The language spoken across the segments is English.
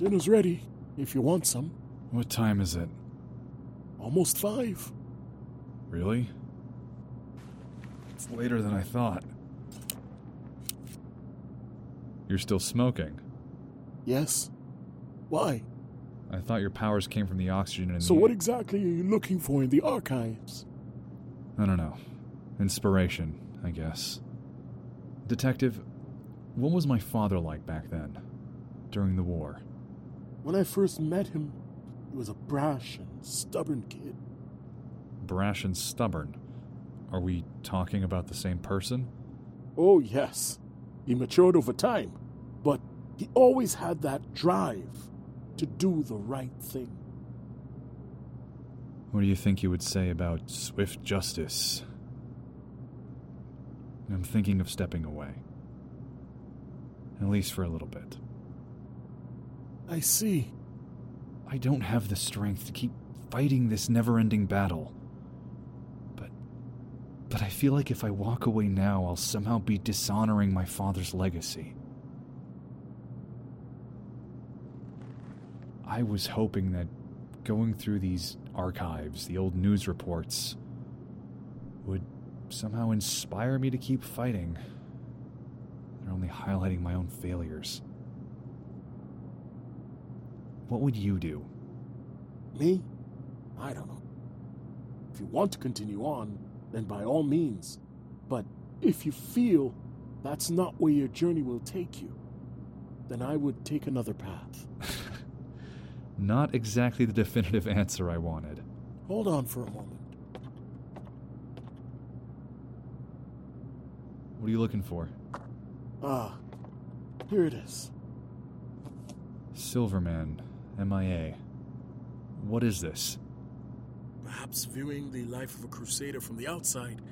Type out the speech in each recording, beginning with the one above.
Dinner's ready, if you want some. What time is it? Almost five. Really? It's later than I thought. You're still smoking. Yes. Why? I thought your powers came from the oxygen in So, the So, what exactly are you looking for in the archives? I don't know. Inspiration, I guess. Detective, what was my father like back then? During the war? When I first met him, he was a brash and stubborn kid. Brash and stubborn. Are we talking about the same person? Oh, yes. He matured over time, but he always had that drive to do the right thing. What do you think you would say about swift justice? I'm thinking of stepping away. At least for a little bit. I see. I don't have the strength to keep fighting this never ending battle. But. But I feel like if I walk away now, I'll somehow be dishonoring my father's legacy. I was hoping that going through these archives, the old news reports, would somehow inspire me to keep fighting. They're only highlighting my own failures. What would you do? Me? I don't know. If you want to continue on, then by all means. But if you feel that's not where your journey will take you, then I would take another path. Not exactly the definitive answer I wanted. Hold on for a moment. What are you looking for? Ah, here it is. Silverman, MIA. What is this? Perhaps viewing the life of a crusader from the outside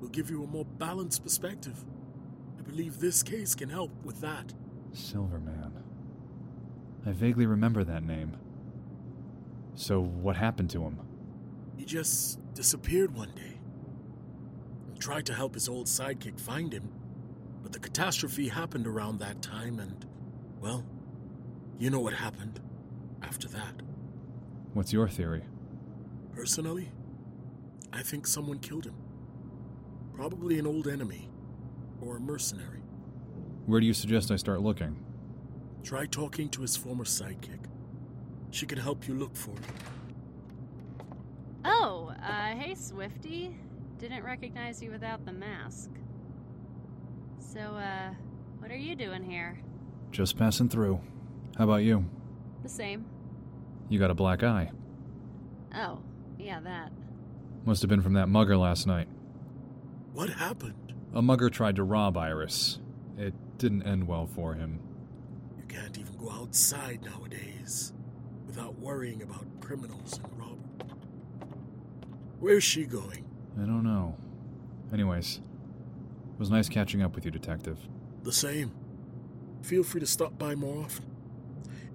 will give you a more balanced perspective. I believe this case can help with that. Silverman. I vaguely remember that name. So, what happened to him? He just disappeared one day. I tried to help his old sidekick find him, but the catastrophe happened around that time, and, well, you know what happened after that. What's your theory? Personally, I think someone killed him. Probably an old enemy or a mercenary. Where do you suggest I start looking? Try talking to his former sidekick. She can help you look for him. Oh, uh, hey, Swifty. Didn't recognize you without the mask. So, uh, what are you doing here? Just passing through. How about you? The same. You got a black eye. Oh, yeah, that. Must have been from that mugger last night. What happened? A mugger tried to rob Iris. It didn't end well for him. You can't even go outside nowadays without worrying about criminals and robbers. Where's she going? I don't know. Anyways, it was nice catching up with you, Detective. The same. Feel free to stop by more often.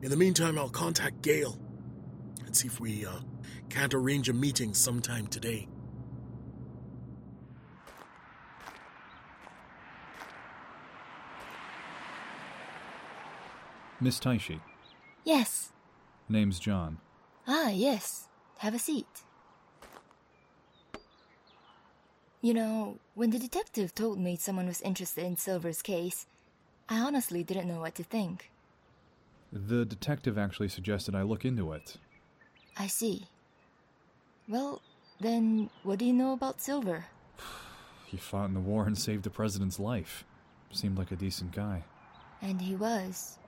In the meantime, I'll contact Gail and see if we uh, can't arrange a meeting sometime today. Miss Taishi. Yes. Name's John. Ah, yes. Have a seat. You know, when the detective told me someone was interested in Silver's case, I honestly didn't know what to think. The detective actually suggested I look into it. I see. Well, then, what do you know about Silver? He fought in the war and saved the president's life. Seemed like a decent guy. And he was.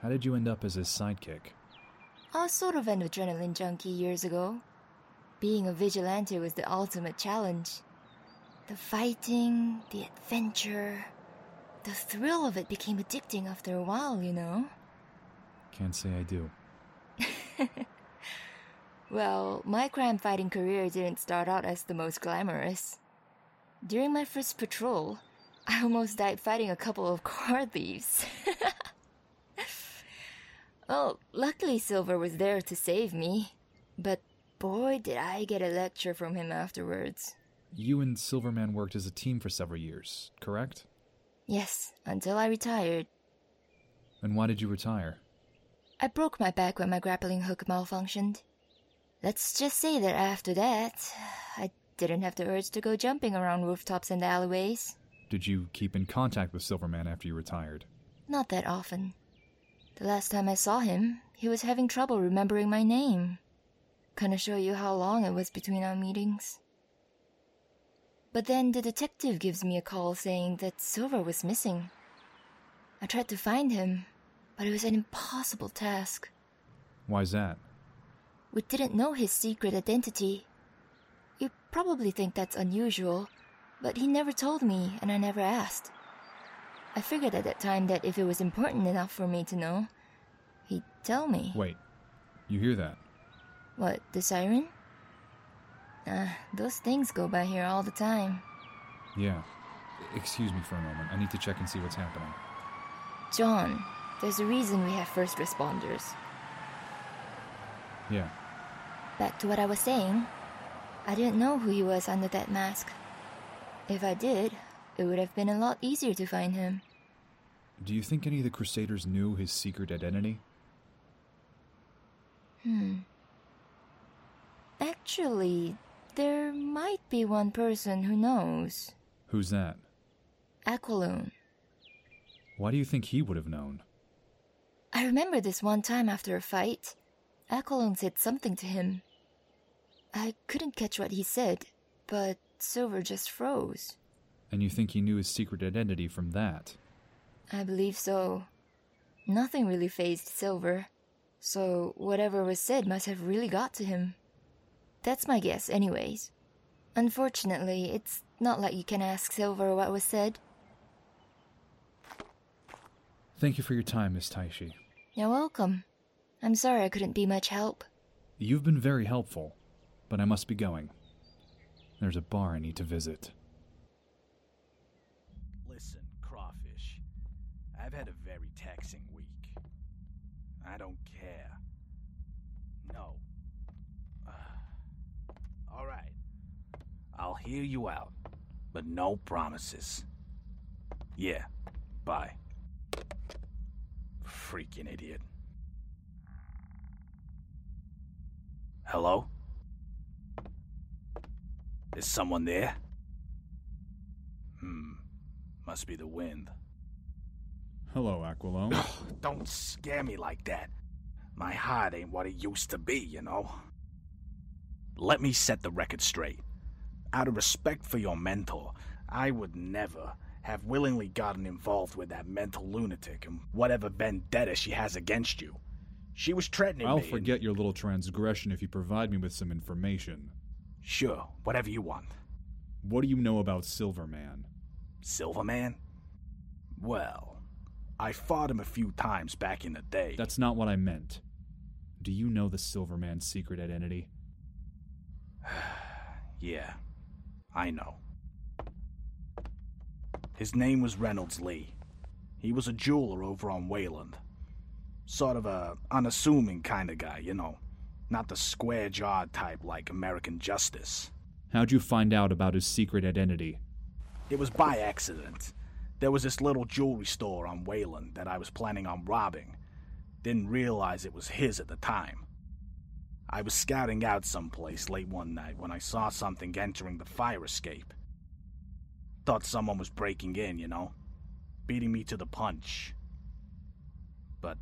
How did you end up as his sidekick? I was sort of an adrenaline junkie years ago. Being a vigilante was the ultimate challenge. The fighting, the adventure, the thrill of it became addicting after a while, you know? Can't say I do. Well, my crime fighting career didn't start out as the most glamorous. During my first patrol, I almost died fighting a couple of car thieves. well, luckily Silver was there to save me. But boy, did I get a lecture from him afterwards. You and Silverman worked as a team for several years, correct? Yes, until I retired. And why did you retire? I broke my back when my grappling hook malfunctioned. Let's just say that after that, I didn't have the urge to go jumping around rooftops and alleyways. Did you keep in contact with Silverman after you retired? Not that often. The last time I saw him, he was having trouble remembering my name. Kinda show you how long it was between our meetings. But then the detective gives me a call saying that Silver was missing. I tried to find him, but it was an impossible task. Why's that? We didn't know his secret identity. You probably think that's unusual, but he never told me and I never asked. I figured at that time that if it was important enough for me to know, he'd tell me. Wait, you hear that? What, the siren? Ah, those things go by here all the time. Yeah. Excuse me for a moment. I need to check and see what's happening. John, there's a reason we have first responders. Yeah. Back to what I was saying. I didn't know who he was under that mask. If I did, it would have been a lot easier to find him. Do you think any of the Crusaders knew his secret identity? Hmm. Actually, there might be one person who knows. Who's that? Aqualone. Why do you think he would have known? I remember this one time after a fight. Aqualone said something to him. I couldn't catch what he said, but Silver just froze. And you think he knew his secret identity from that? I believe so. Nothing really phased Silver, so whatever was said must have really got to him. That's my guess, anyways. Unfortunately, it's not like you can ask Silver what was said. Thank you for your time, Miss Taishi. You're welcome. I'm sorry I couldn't be much help. You've been very helpful, but I must be going. There's a bar I need to visit. Listen, Crawfish. I've had a very taxing week. I don't care. No. All right. I'll hear you out, but no promises. Yeah. Bye. Freaking idiot. Hello? Is someone there? Hmm. Must be the wind. Hello, Aqualone. Don't scare me like that. My heart ain't what it used to be, you know. Let me set the record straight. Out of respect for your mentor, I would never have willingly gotten involved with that mental lunatic and whatever vendetta she has against you. She was threatening me. I'll me. and- forget your little transgression if you provide me with some information. Sure, whatever you want. What do you know about Silverman? Silverman? Well, I fought him a few times back in the day. That's not what I meant. Do you know the Silverman's secret identity? Yeah, I know. His name was Reynolds Lee. He was a jeweler over on Wayland. Sort of a unassuming kind of guy, you know. Not the square jawed type like American Justice. How'd you find out about his secret identity? It was by accident. There was this little jewelry store on Wayland that I was planning on robbing. Didn't realize it was his at the time. I was scouting out someplace late one night when I saw something entering the fire escape. Thought someone was breaking in, you know, beating me to the punch. But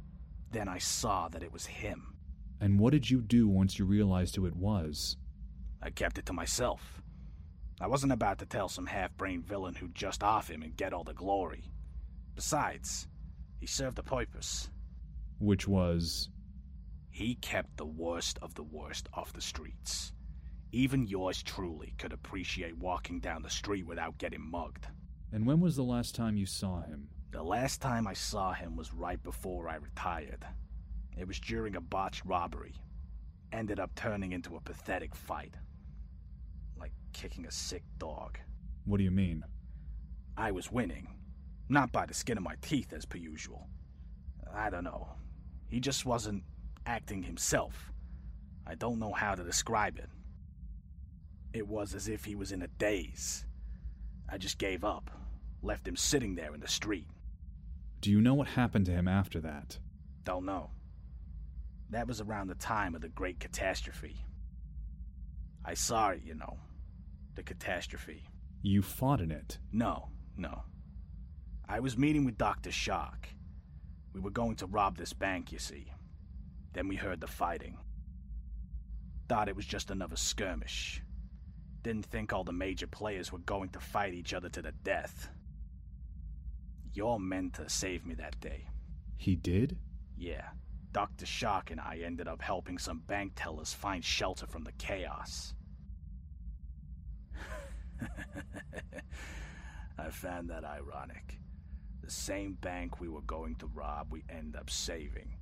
then I saw that it was him. And what did you do once you realized who it was? I kept it to myself. I wasn't about to tell some half brained villain who'd just off him and get all the glory. Besides, he served a purpose. Which was. He kept the worst of the worst off the streets. Even yours truly could appreciate walking down the street without getting mugged. And when was the last time you saw him? The last time I saw him was right before I retired. It was during a botched robbery. Ended up turning into a pathetic fight. Like kicking a sick dog. What do you mean? I was winning. Not by the skin of my teeth, as per usual. I don't know. He just wasn't acting himself. I don't know how to describe it. It was as if he was in a daze. I just gave up, left him sitting there in the street. Do you know what happened to him after that? Don't know. That was around the time of the Great Catastrophe. I saw it, you know. The catastrophe. You fought in it. No, no. I was meeting with Dr. Shock. We were going to rob this bank, you see. Then we heard the fighting. Thought it was just another skirmish. Didn't think all the major players were going to fight each other to the death. Your mentor saved me that day. He did? Yeah. Dr. Shark and I ended up helping some bank tellers find shelter from the chaos. I found that ironic. The same bank we were going to rob, we end up saving.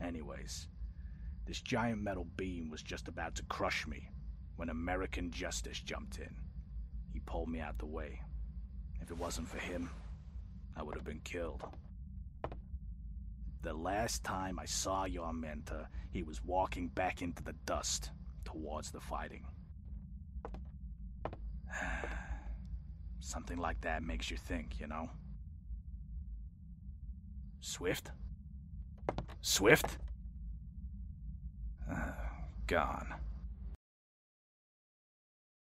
Anyways, this giant metal beam was just about to crush me when American Justice jumped in. He pulled me out the way. If it wasn't for him, I would have been killed. The last time I saw your mentor, he was walking back into the dust towards the fighting. Something like that makes you think, you know? Swift? Swift? Uh, gone.